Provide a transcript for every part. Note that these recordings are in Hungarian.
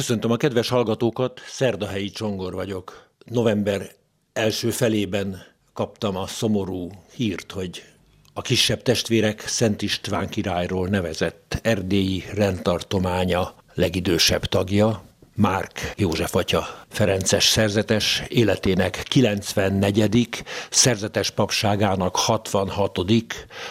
Köszöntöm a kedves hallgatókat, Szerdahelyi Csongor vagyok. November első felében kaptam a szomorú hírt, hogy a kisebb testvérek Szent István királyról nevezett erdélyi rendtartománya legidősebb tagja, Márk József atya Ferences szerzetes életének 94. szerzetes papságának 66.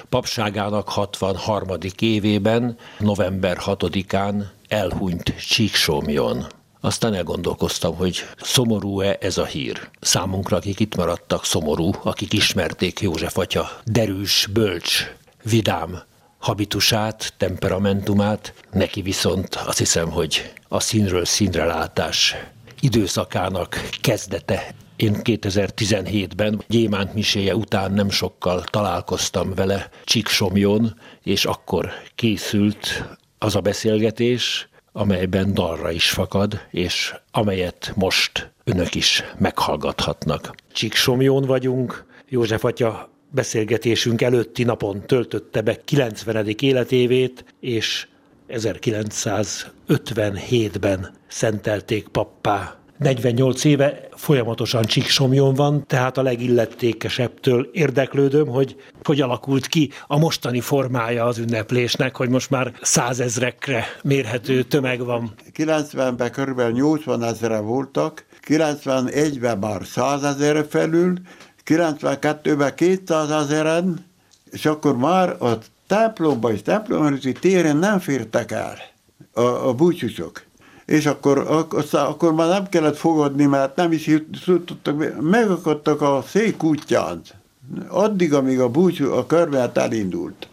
papságának 63. évében, november 6-án elhunyt Csíksomjon. Aztán elgondolkoztam, hogy szomorú-e ez a hír. Számunkra, akik itt maradtak, szomorú, akik ismerték József atya derűs, bölcs, vidám habitusát, temperamentumát, neki viszont azt hiszem, hogy a színről színre látás időszakának kezdete. Én 2017-ben Gyémánt miséje után nem sokkal találkoztam vele Csíksomjon, és akkor készült az a beszélgetés, amelyben dalra is fakad, és amelyet most önök is meghallgathatnak. Csíksomjón vagyunk, József atya beszélgetésünk előtti napon töltötte be 90. életévét, és 1957-ben szentelték pappá. 48 éve folyamatosan Csíksomjon van, tehát a legillettékesebbtől érdeklődöm, hogy hogy alakult ki a mostani formája az ünneplésnek, hogy most már százezrekre mérhető tömeg van. 90-ben kb. 80 ezere voltak, 91-ben már 100 ezer felül, 92-ben 200 ezeren, és akkor már a templomba és templomörözi téren nem fértek el a, a búcsúsok. És akkor, akkor, akkor már nem kellett fogadni, mert nem is tudtak, megakadtak a szék útján. Addig, amíg a búcsú, a körbelet elindult.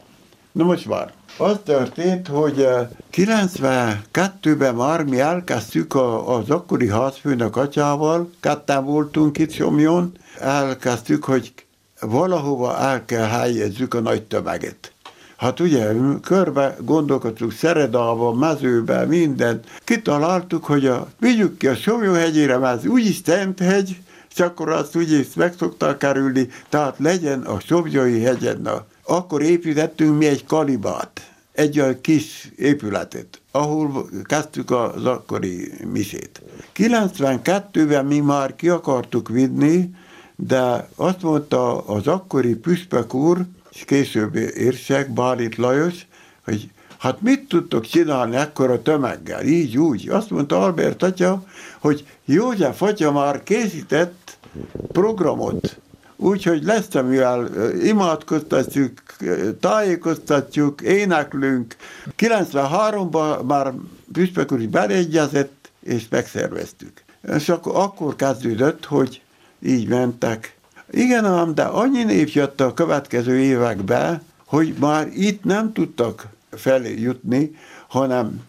Na most már. Az történt, hogy 92-ben eh, már mi elkezdtük az akkori házfőnök atyával, ketten voltunk itt Somjon, elkezdtük, hogy valahova el kell helyezzük a nagy tömeget. Hát ugye, körbe gondolkodtuk Szeredába, mezőbe, mindent. Kitaláltuk, hogy a, vigyük ki a Somjóhegyére, mert ez úgyis Szent hegy, és akkor azt úgyis meg szokták kerülni, tehát legyen a Somjói hegyen. Na. Akkor építettünk mi egy kalibát, egy olyan kis épületet, ahol kezdtük az akkori misét. 92-ben mi már ki akartuk vinni, de azt mondta az akkori püspök úr, és később érsek, Bálit Lajos, hogy hát mit tudtok csinálni ekkora tömeggel, így úgy. Azt mondta Albert atya, hogy József atya már készített programot, úgyhogy lesz, amivel imádkoztatjuk, tájékoztatjuk, éneklünk. 93-ban már püspök úr is beleegyezett, és megszerveztük. És akkor, akkor kezdődött, hogy így mentek. Igen ám, de annyi név jött a következő évekbe, hogy már itt nem tudtak feljutni, hanem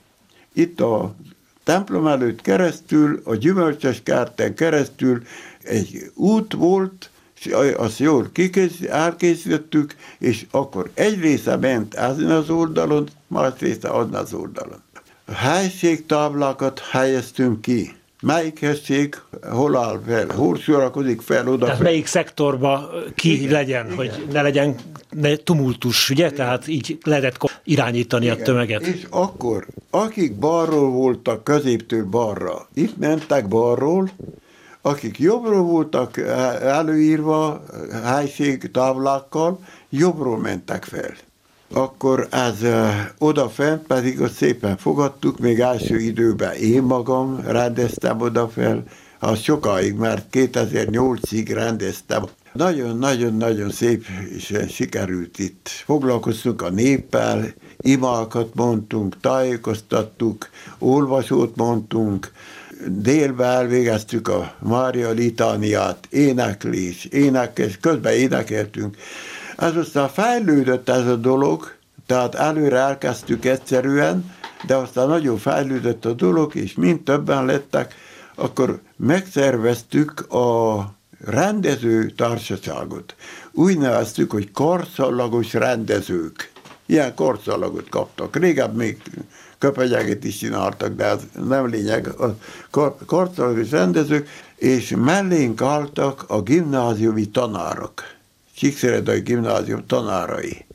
itt a templom előtt keresztül, a gyümölcsös kerten keresztül egy út volt, azt jól kikész, elkészítettük, és akkor egy része ment ezen az oldalon, más része azon az oldalon. Helységtáblákat helyeztünk ki melyik hesség hol áll fel, hol sorakozik fel oda. Tehát melyik szektorba ki igen, legyen, igen. hogy ne legyen ne tumultus, ugye? Igen. Tehát így lehetett irányítani igen. a tömeget. És akkor, akik balról voltak, középtől balra, itt mentek balról, akik jobbról voltak előírva helység táblákkal, jobbról mentek fel akkor ez odafent pedig ott szépen fogadtuk, még első időben én magam rendeztem odafel, az sokáig, mert 2008-ig rendeztem. Nagyon-nagyon-nagyon szép és sikerült itt. Foglalkoztunk a néppel, imákat mondtunk, tájékoztattuk, olvasót mondtunk, délbe elvégeztük a Mária litániát, éneklés, énekes, közben énekeltünk. Ez aztán fejlődött ez a dolog, tehát előre elkezdtük egyszerűen, de aztán nagyon fejlődött a dolog, és mind többen lettek, akkor megszerveztük a rendező társaságot. Úgy neveztük, hogy karszalagos rendezők. Ilyen karszalagot kaptak. Régebb még köpegyeget is csináltak, de ez nem lényeg. A karszalagos rendezők, és mellénk álltak a gimnáziumi tanárok Csíkszeredai gimnázium tanárai.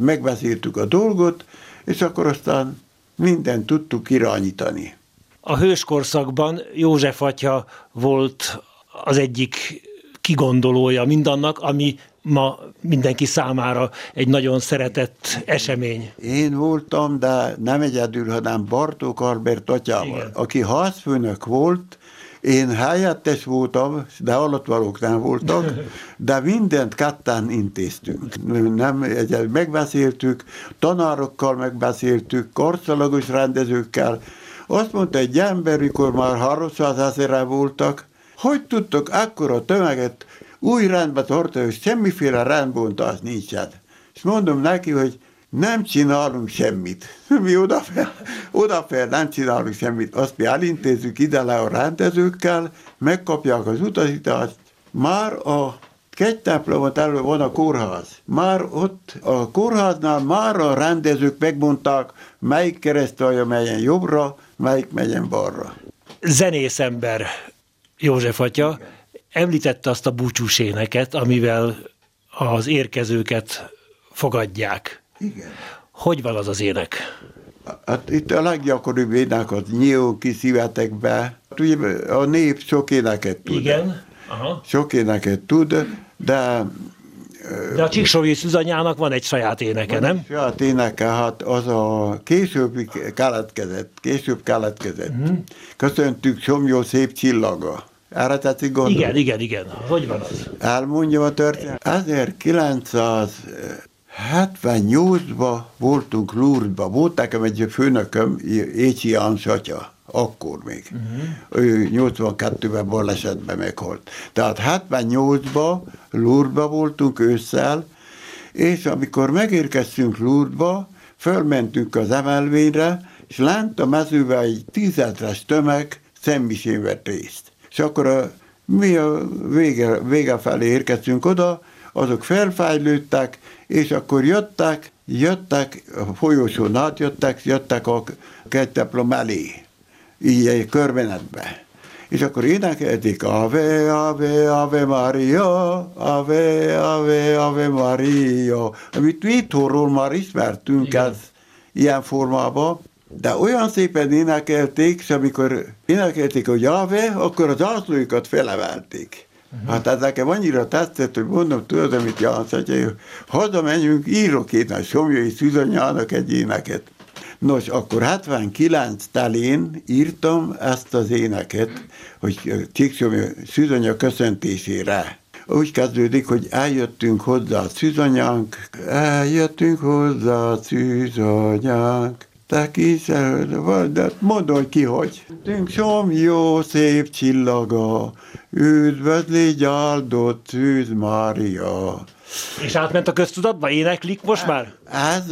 Megbeszéltük a dolgot, és akkor aztán mindent tudtuk irányítani. A hőskorszakban József atya volt az egyik kigondolója mindannak, ami ma mindenki számára egy nagyon szeretett esemény. Én voltam, de nem egyedül, hanem Bartók Albert atyával, Igen. aki házfőnök volt, én helyettes voltam, de alattvalók nem voltak, de mindent ketten intéztünk. Nem, egy, megbeszéltük, tanárokkal megbeszéltük, karszalagos rendezőkkel. Azt mondta egy ember, mikor már 300 ezeren voltak, hogy tudtok akkora tömeget új rendbe tartani, hogy semmiféle rendbontás nincsen. És mondom neki, hogy nem csinálunk semmit. Mi odafel, odafel nem csinálunk semmit. Azt mi elintézzük ide le a rendezőkkel, megkapják az utasítást. Már a két templomot elő van a kórház. Már ott a kórháznál már a rendezők megmondták, melyik keresztalja megyen jobbra, melyik megyen balra. Zenész ember József atya említette azt a búcsús éneket, amivel az érkezőket fogadják. Igen. Hogy van az az ének? Hát itt a leggyakoribb éneket nyíljon ki szívetekbe. Hát ugye a nép sok éneket tud. Igen. Aha. Sok éneket tud, de... De a Csíksóvi Szüzanyának van egy saját éneke, nem? Saját éneke, hát az a később keletkezett, később keletkezett. Mm. Köszöntük Somjó szép csillaga. Erre tetszik gondolni? Igen, igen, igen. Hogy van az? Elmondja a történet. 1900 78-ban voltunk Lourdesba, volt nekem egy főnököm, Écsi János atya, akkor még. Uh-huh. Ő 82-ben balesetben meghalt. Tehát 78-ban Lourdesba voltunk ősszel, és amikor megérkeztünk Lourdesba, fölmentünk az emelvényre, és lent a mezőben egy tízezres tömeg szemmisén vett részt. És akkor a, mi a vége, vége felé érkeztünk oda, azok felfejlődtek, és akkor jöttek, jöttek, a folyosón átjöttek, jöttek a két templom elé, így egy körbenetbe. És akkor énekelték Ave, Ave, Ave Maria, Ave, Ave, Ave Maria, amit mi itthonról már ismertünk ez ilyen formában, de olyan szépen énekelték, és amikor énekelték, hogy Ave, akkor az ászlóikat felevelték. Uh-huh. Hát ez nekem annyira tetszett, hogy mondom, tudod, amit János hogy hazamenjünk, írok én a Somjai Szűzanyának egy éneket. Nos, akkor 79 telén írtam ezt az éneket, hogy Csíksomja Szűzanya köszöntésére. Úgy kezdődik, hogy eljöttünk hozzá a szűzanyánk, eljöttünk hozzá a szűzanyánk, te kiszer, de mondod ki, hogy. Tünk som jó, szép csillaga, üdvöz légy áldott Szűz Mária. És átment a köztudatba? Éneklik most már? Ez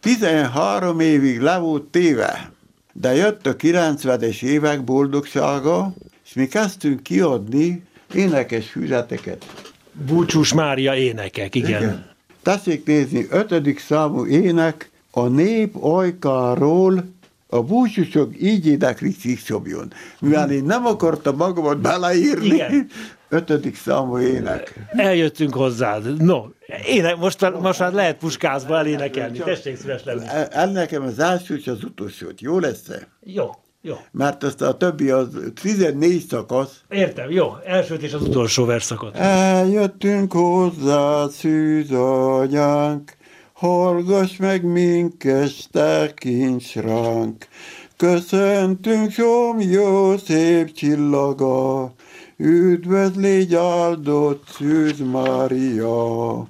13 évig le volt téve, de jött a 90-es évek boldogsága, és mi kezdtünk kiadni énekes füzeteket. Búcsús Mária énekek, igen. igen. Tessék nézni, ötödik számú ének, a nép ajkáról a búcsúsok így éneklik Szikszobjon. Mivel én nem akartam magamat beleírni, Igen. ötödik számú ének. Eljöttünk hozzád. No, ének, most, most már lehet puskázba elénekelni. Tessék szíves lenni. El nekem az első és az utolsót. Jó lesz-e? Jó. Jó. Mert azt a többi az 14 szakasz. Értem, jó. Elsőt és az utolsó verszakot. Eljöttünk hozzá, szűzanyánk, hallgass meg minket, tekints ránk. Köszöntünk, jó szép csillaga, üdvöz légy áldott Szűz Mária.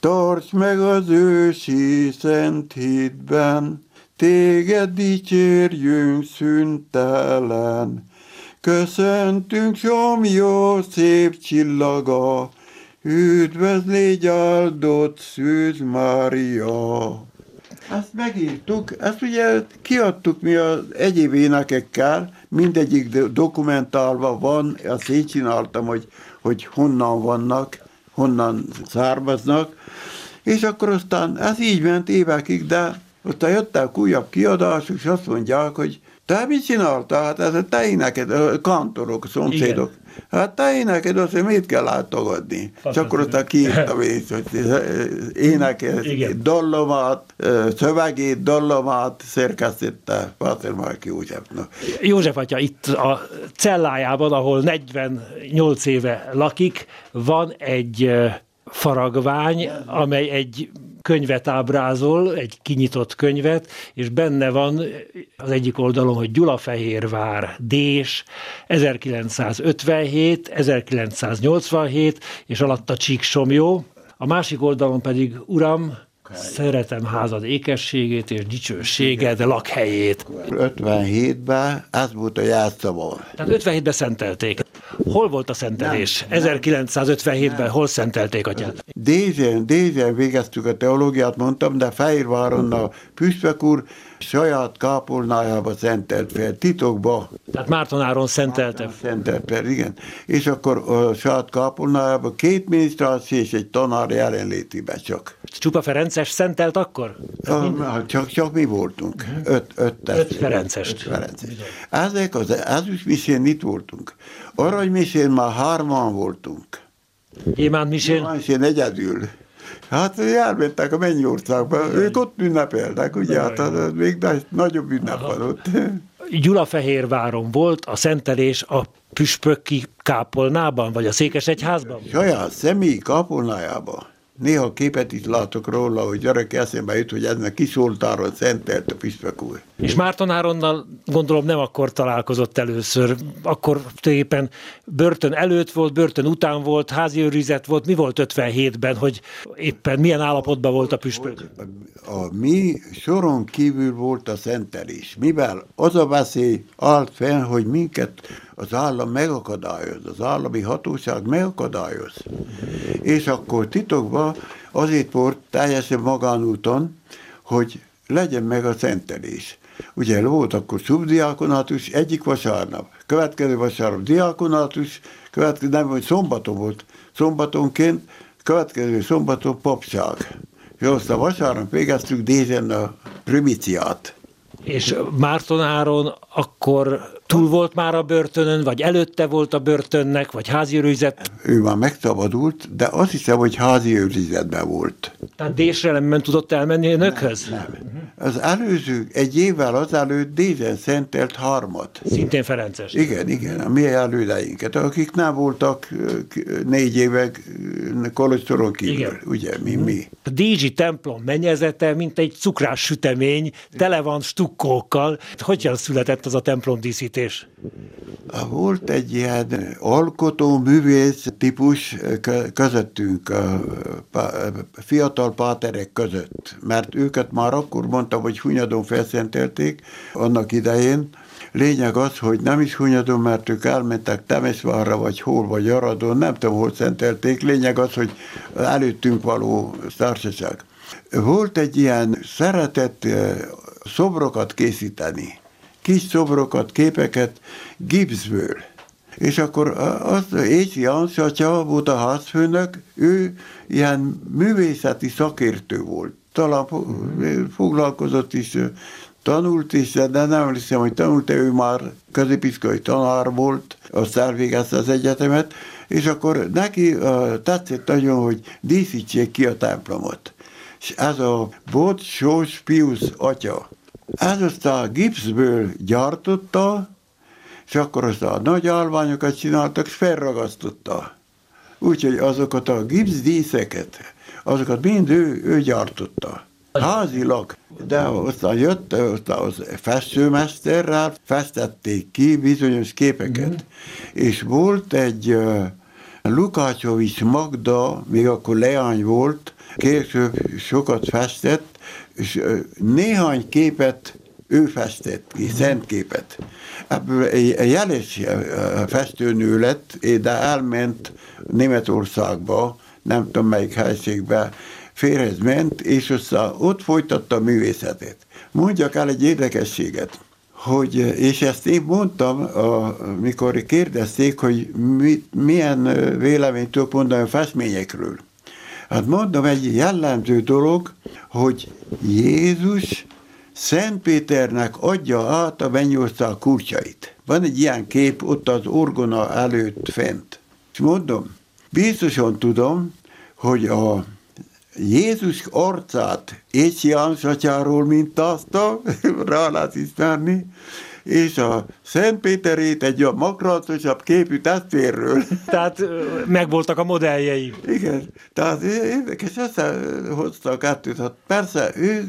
Tarts meg az ősi szent hitben, téged dicsérjünk szüntelen. Köszöntünk, jó szép csillaga, Üdvöz légy áldott Szűz Mária! Ezt megírtuk, ezt ugye kiadtuk mi az egyéb énekekkel, mindegyik dokumentálva van, azt én csináltam, hogy, hogy honnan vannak, honnan származnak, és akkor aztán ez így ment évekig, de aztán jöttek újabb kiadások, és azt mondják, hogy te mit csinálta? Hát ez a te éneked, kantorok, szomszédok. Igen. Hát te éneked azt, hogy mit kell látogatni. Csak akkor ott kiírtam is, hogy éneked, dallomat, szövegét, dallomat szerkesztette Páter Márki Józsefnak. József atya itt a cellájában, ahol 48 éve lakik, van egy faragvány, amely egy könyvet ábrázol, egy kinyitott könyvet, és benne van az egyik oldalon, hogy Gyulafehérvár, Dés, 1957, 1987, és alatta Csíksomjó, a másik oldalon pedig Uram, Szeretem házad ékességét és dicsőséged lakhelyét. 57-ben ez volt a jelszava. Tehát 57-ben szentelték. Hol volt a szentelés? 1957-ben hol szentelték atyát? Dézsén, Dézsén végeztük a teológiát, mondtam, de Fehérváron a püspök úr saját kápolnájába szentelt fel, titokba. Tehát Mártonáron szentelte. Szentelt fel, igen. És akkor a saját kápolnájába két minisztráció és egy tanár jelenlétében csak. Csupa Ferences szentelt akkor? A, csak, csak mi voltunk. Öt, öt, öt Ferencest. Öt Ferences. Ezek az ezüstmisén itt voltunk. Aranymisén már hárman voltunk. Gyémánt misén? Gyémánt misén egyedül. Hát elmentek a Mennyországba, ők ott ünnepelnek, ugye, hát még nagyobb ünnep van ott. Gyulafehérváron volt a szentelés a püspöki kápolnában, vagy a Székesegyházban? Saját személyi kápolnájában. Néha képet is látok róla, hogy gyerek eszembe jut, hogy ennek kiszoltáron szentelt a püspök úr. És Márton Áronnal gondolom nem akkor találkozott először, akkor éppen börtön előtt volt, börtön után volt, házi őrizet volt. Mi volt 57-ben, hogy éppen milyen állapotban volt a püspök? A mi soron kívül volt a szentelés, mivel az a veszély állt fenn, hogy minket az állam megakadályoz, az állami hatóság megakadályoz. És akkor titokban azért volt teljesen magánúton, hogy legyen meg a szentelés. Ugye volt akkor szubdiákonátus egyik vasárnap, következő vasárnap diákonátus, következő, nem, hogy szombaton volt, szombatonként, következő szombaton papság. És aztán vasárnap végeztük Dézen a primiciát. És Márton Áron akkor túl volt már a börtönön, vagy előtte volt a börtönnek, vagy házi őrizet? Ő már megszabadult, de azt hiszem, hogy házi őrizetben volt. Tehát Désre nem tudott elmenni önökhöz? Nem, nem. Az előző, egy évvel azelőtt Dézen szentelt harmat. Szintén Ferences? Igen, igen, a mi elődeinket, akik nem voltak négy évek koloszoron kívül, igen. ugye, mi, mi. A Dézsi templom mennyezete, mint egy cukrás sütemény, tele van stukkókkal. Hogyan született az a templom díszítés? Volt egy ilyen alkotó művész típus közöttünk, a fiatal páterek között, mert őket már akkor mondtam, hogy hunyadon felszentelték annak idején, Lényeg az, hogy nem is hunyadon, mert ők elmentek Temesvárra, vagy hol, vagy Aradon, nem tudom, hol szentelték. Lényeg az, hogy előttünk való társaság. Volt egy ilyen szeretett szobrokat készíteni kis szobrokat, képeket gipszből. És akkor az Écsi Anszatya volt a házfőnök, ő ilyen művészeti szakértő volt. Talán foglalkozott is, tanult is, de nem hiszem, hogy tanult, ő már középiskolai tanár volt, azt elvégezte az egyetemet, és akkor neki uh, tetszett nagyon, hogy díszítsék ki a templomot. És ez a volt Sós Pius atya, ez azt a gipszből gyártotta, és akkor azt a nagy állványokat csináltak, és felragasztotta. Úgyhogy azokat a gipszdíszeket, azokat mind ő, ő gyártotta. Házilag, de aztán jött aztán az festőmesterrel, festették ki bizonyos képeket. Mm. És volt egy uh, Lukácsovics Magda, még akkor leány volt, később sokat festett, és néhány képet ő festett ki, szent képet. Ebből egy jeles festőnő lett, de elment Németországba, nem tudom melyik helységbe, férhez ment, és aztán ott folytatta a művészetét. Mondjak el egy érdekességet, hogy, és ezt én mondtam, amikor kérdezték, hogy mi, milyen véleményt tudok mondani a festményekről. Hát mondom, egy jellemző dolog, hogy Jézus Szent Péternek adja át a mennyország kulcsait. Van egy ilyen kép ott az orgona előtt fent. És mondom, biztosan tudom, hogy a Jézus arcát és János atyáról mintázta, rá lehet ismerni, és a Szent Péterét egy a makratosabb képű testvérről. Tehát megvoltak a modelljei. Igen, tehát érdekes összehoztak kettőt. Hát persze, ő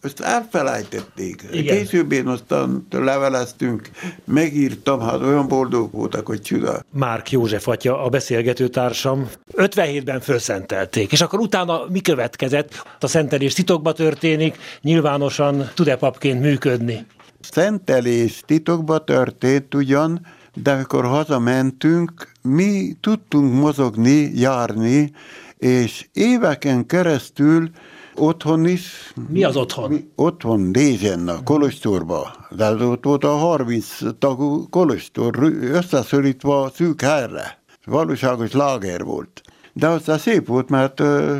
ezt elfelejtették. Igen. Később én aztán leveleztünk, megírtam, hát olyan boldog voltak, hogy csuda. Márk József atya, a beszélgető társam, 57-ben felszentelték, és akkor utána mi következett? A szentelés titokba történik, nyilvánosan tud-e papként működni? Szentelés titokba történt ugyan, de amikor hazamentünk, mi tudtunk mozogni, járni, és éveken keresztül otthon is. Mi az otthon? Mi, otthon Dézsen, a Kolostorba. De ott volt a 30 tagú Kolostor, összeszorítva szűk helyre. Valóságos láger volt. De aztán szép volt, mert uh,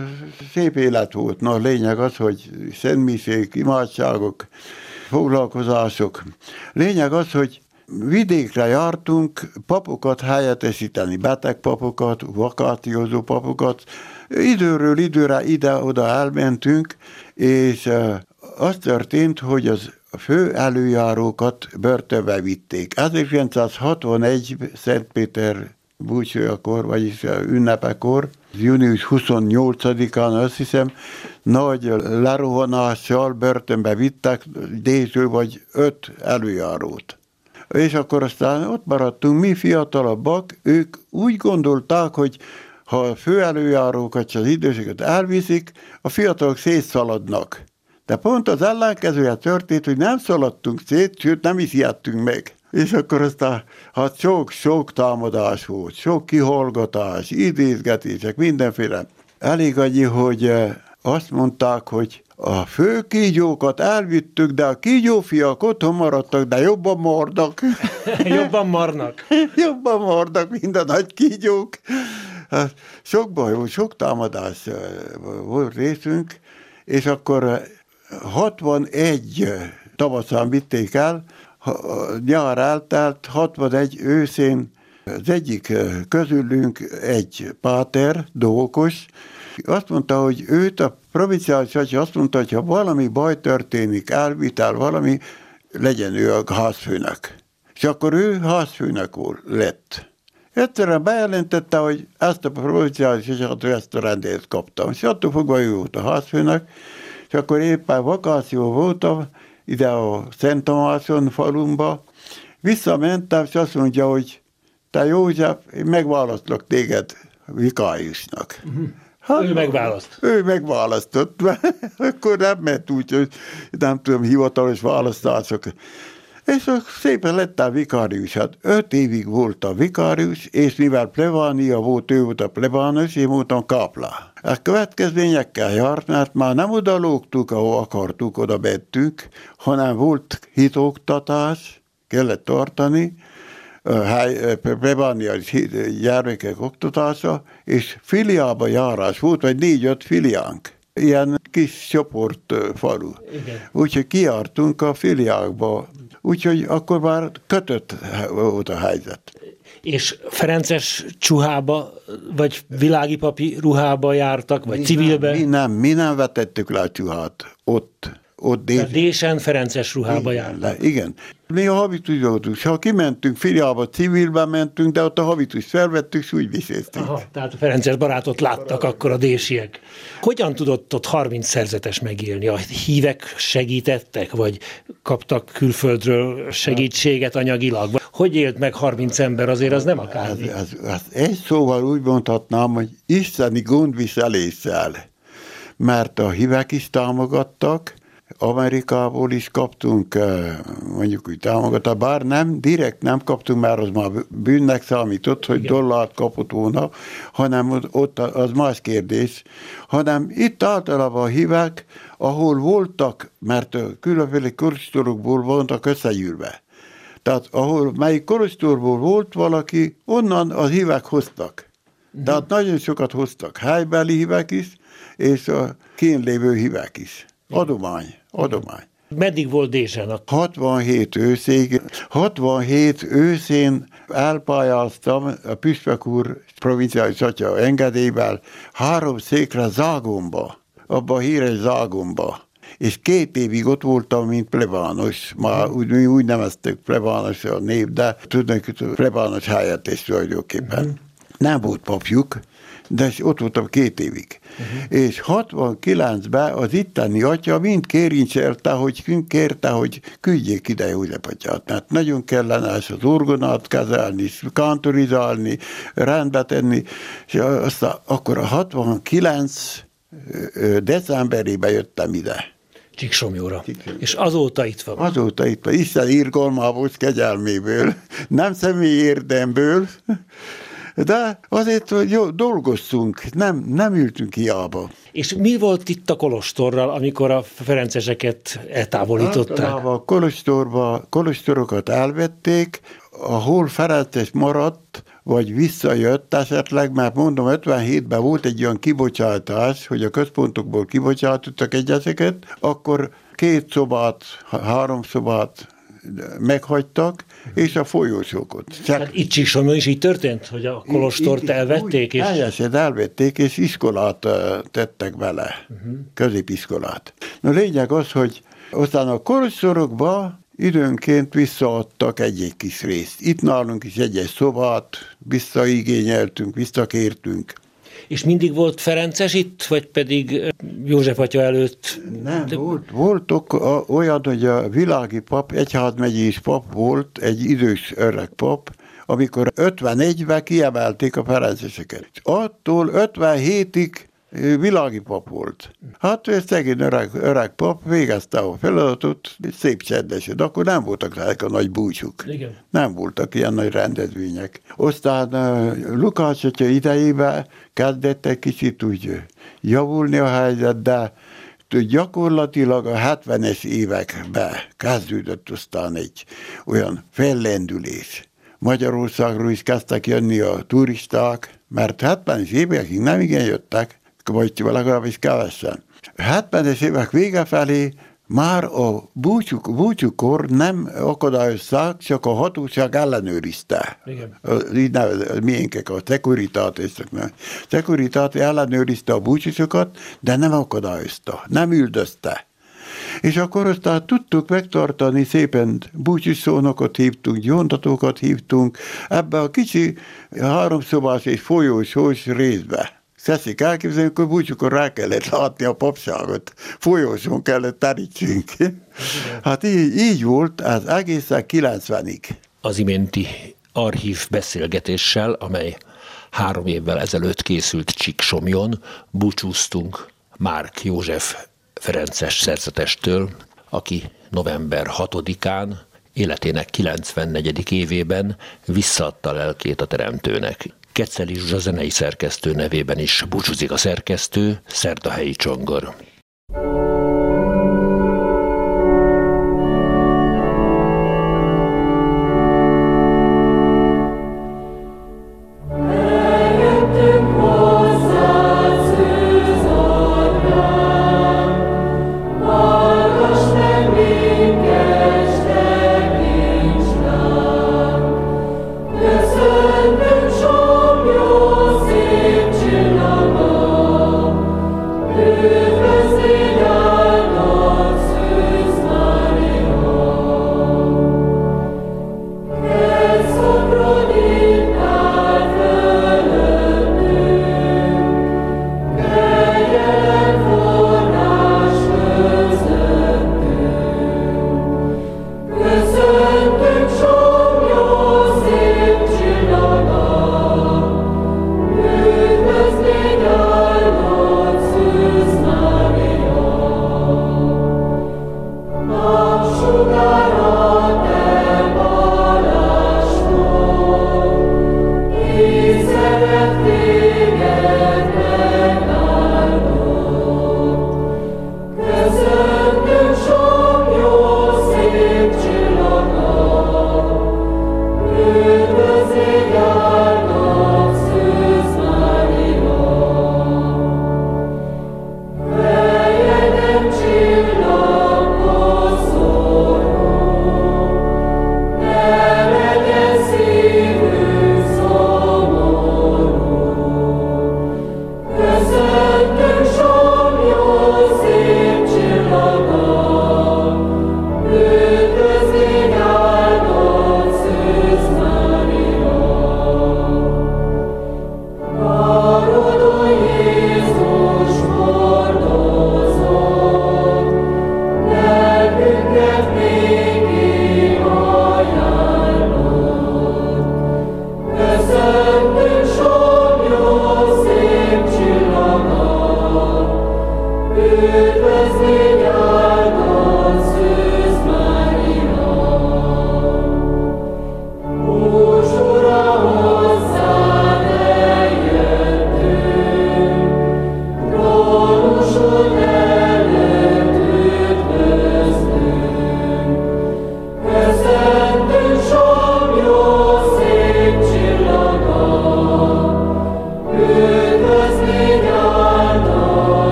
szép élet volt. Na, a lényeg az, hogy szentmisék, imádságok, foglalkozások. Lényeg az, hogy vidékre jártunk papokat helyettesíteni, beteg papokat, vakációzó papokat, Időről időre ide-oda elmentünk, és az történt, hogy az fő előjárókat börtönbe vitték. 1961. Szentpéter búcsújakor, vagyis ünnepekor, június 28-án azt hiszem, nagy lerohanással börtönbe vittek Dézső vagy öt előjárót. És akkor aztán ott maradtunk mi fiatalabbak, ők úgy gondolták, hogy ha a főelőjárókat, az időseket elviszik, a fiatalok szétszaladnak. De pont az ellenkezője történt, hogy nem szaladtunk szét, sőt nem is meg. És akkor aztán hát sok-sok támadás volt, sok kihallgatás, idézgetések, mindenféle. Elég annyi, hogy eh, azt mondták, hogy a fő kígyókat elvittük, de a kígyófiak otthon maradtak, de jobban marnak. jobban marnak. jobban marnak, mint a nagy kígyók. Hát sok baj volt, sok támadás volt részünk, és akkor 61 tavaszán vitték el, nyár eltelt, 61 őszén az egyik közülünk egy páter, dolgos, azt mondta, hogy őt a provinciális atya azt mondta, hogy ha valami baj történik, elvitel valami, legyen ő a házfőnek. És akkor ő házfőnek volt, lett. Egyszerűen bejelentette, hogy ezt a provinciális esetet, ezt a rendét kaptam. És attól fogva ő volt a házfőnek, és akkor éppen vakáció voltam, ide a Szent Tamáson falumba, visszamentem, és azt mondja, hogy te József, én megválasztlak téged vikáriusnak. Uh-huh. Hát, ő megválaszt. Ő megválasztott, akkor nem ment úgy, hogy nem tudom, hivatalos választások. És szépen lett a vikárius. Hát öt évig volt a vikárius, és mivel plebánia volt, ő volt a plebános, én voltam káplá. A következményekkel járt, mert már nem oda lógtuk, ahol akartuk, oda bettünk, hanem volt hitoktatás, kellett tartani, plebániás gyermekek oktatása, és filiába járás volt, vagy négy-öt filiánk ilyen kis csoport falu. Úgyhogy kiártunk a filiákba úgyhogy akkor már kötött volt a helyzet. És Ferences csuhába, vagy világi papi ruhába jártak, vagy mi civilbe? Nem, mi nem, mi nem vetettük le a csuhát ott ott Dél... Désen Ferences ruhába igen, járnak. Le, igen. Mi a habitus voltunk. Ha kimentünk filiába, civilben mentünk, de ott a habitus felvettük, és úgy viszéztünk. Aha, tehát a Ferences barátot láttak akkor a désiek. Hogyan tudott ott 30 szerzetes megélni? A hívek segítettek, vagy kaptak külföldről segítséget anyagilag? Hogy élt meg 30 ember, azért az nem akármi. Ez, ez, ez egy szóval úgy mondhatnám, hogy isteni gondviseléssel mert a hívek is támogattak, Amerikából is kaptunk eh, mondjuk úgy támogatást, bár nem, direkt nem kaptunk, mert az már bűnnek számított, hogy Igen. dollárt kapott volna, hanem ott az más kérdés, hanem itt általában hívek, ahol voltak, mert különféle korostorokból voltak összegyűrve. Tehát ahol melyik korostorból volt valaki, onnan az hívek hoztak. Uh-huh. Tehát nagyon sokat hoztak, helybeli hívek is, és a kínlévő hívek is. Adomány, adomány. Meddig volt Dézsen? 67 őszig. 67 őszén elpályáztam a Püspök úr provinciális atya engedélyvel három székre Zágomba, abba a híres Zágomba és két évig ott voltam, mint plebános. Már úgy, mi úgy neveztük plebános a név, de tudnak, plebános helyettes tulajdonképpen. Uh-huh. Nem volt papjuk, de ott voltam két évig. Uh-huh. És 69-ben az itteni atya mind kérincselte, hogy kérte, hogy küldjék ide József atyát. Mert nagyon kellene az orgonát kezelni, kantorizálni, rendbe tenni, és aztán akkor a 69 decemberében jöttem ide. Csíksomjóra. És azóta itt van. Azóta itt van. Isten írgalmából, kegyelméből, nem személyi érdemből, de azért, hogy jó, dolgoztunk, nem, nem ültünk hiába. És mi volt itt a Kolostorral, amikor a ferenceseket eltávolították? Általában a Kolostorba, Kolostorokat elvették, ahol Ferences maradt, vagy visszajött esetleg, mert mondom, 57-ben volt egy olyan kibocsátás, hogy a központokból kibocsátottak egyeseket, akkor két szobát, három szobát meghagytak, és a folyósókot. Csak hát itt Csíksomon is így történt, hogy a kolostort itt, elvették? És... Teljesen elvették, és iskolát tettek bele, uh-huh. középiskolát. Na lényeg az, hogy aztán a kolostorokba időnként visszaadtak egy-egy kis részt. Itt nálunk is egy-egy szobát visszaigényeltünk, visszakértünk. És mindig volt Ferences itt, vagy pedig József atya előtt? Nem, De... volt, voltok olyan, hogy a világi pap, egyházmegyés pap volt, egy idős öreg pap, amikor 51-ben kiemelték a ferenceseket. Attól 57-ig világi pap volt. Hát ő szegény öreg, öreg pap végezte a feladatot, szép csendesen, de akkor nem voltak ezek a nagy búcsuk. Igen. Nem voltak ilyen nagy rendezvények. Aztán Lukács atya idejében kezdett egy kicsit úgy javulni a helyzet, de gyakorlatilag a 70-es években kezdődött aztán egy olyan fellendülés. Magyarországról is kezdtek jönni a turisták, mert 70-es évekig nem igen jöttek, vagy legalábbis kevesen. 70-es évek vége felé már a búcsuk, búcsukor nem akadályozták, csak a hatóság ellenőrizte. Igen. Így nevezett, miénkek, a szekuritát, és nem. Szekuritát ellenőrizte a búcsúsokat, de nem akadályozta, nem üldözte. És akkor aztán tudtuk megtartani szépen búcsúszónokot hívtunk, gyóntatókat hívtunk, ebbe a kicsi háromszobás és folyósós részbe Teszik elképzelni, akkor búcsúkor rá kellett látni a papságot, folyóson kellett terítsünk. Hát így, így volt az egészen 90-ig. Az iménti archív beszélgetéssel, amely három évvel ezelőtt készült Csíksomjon, búcsúztunk Márk József Ferences szerzetestől, aki november 6-án életének 94. évében visszaadta lelkét a teremtőnek. Keceli Zsuzsa zenei szerkesztő nevében is búcsúzik a szerkesztő, Szerdahelyi Csongor.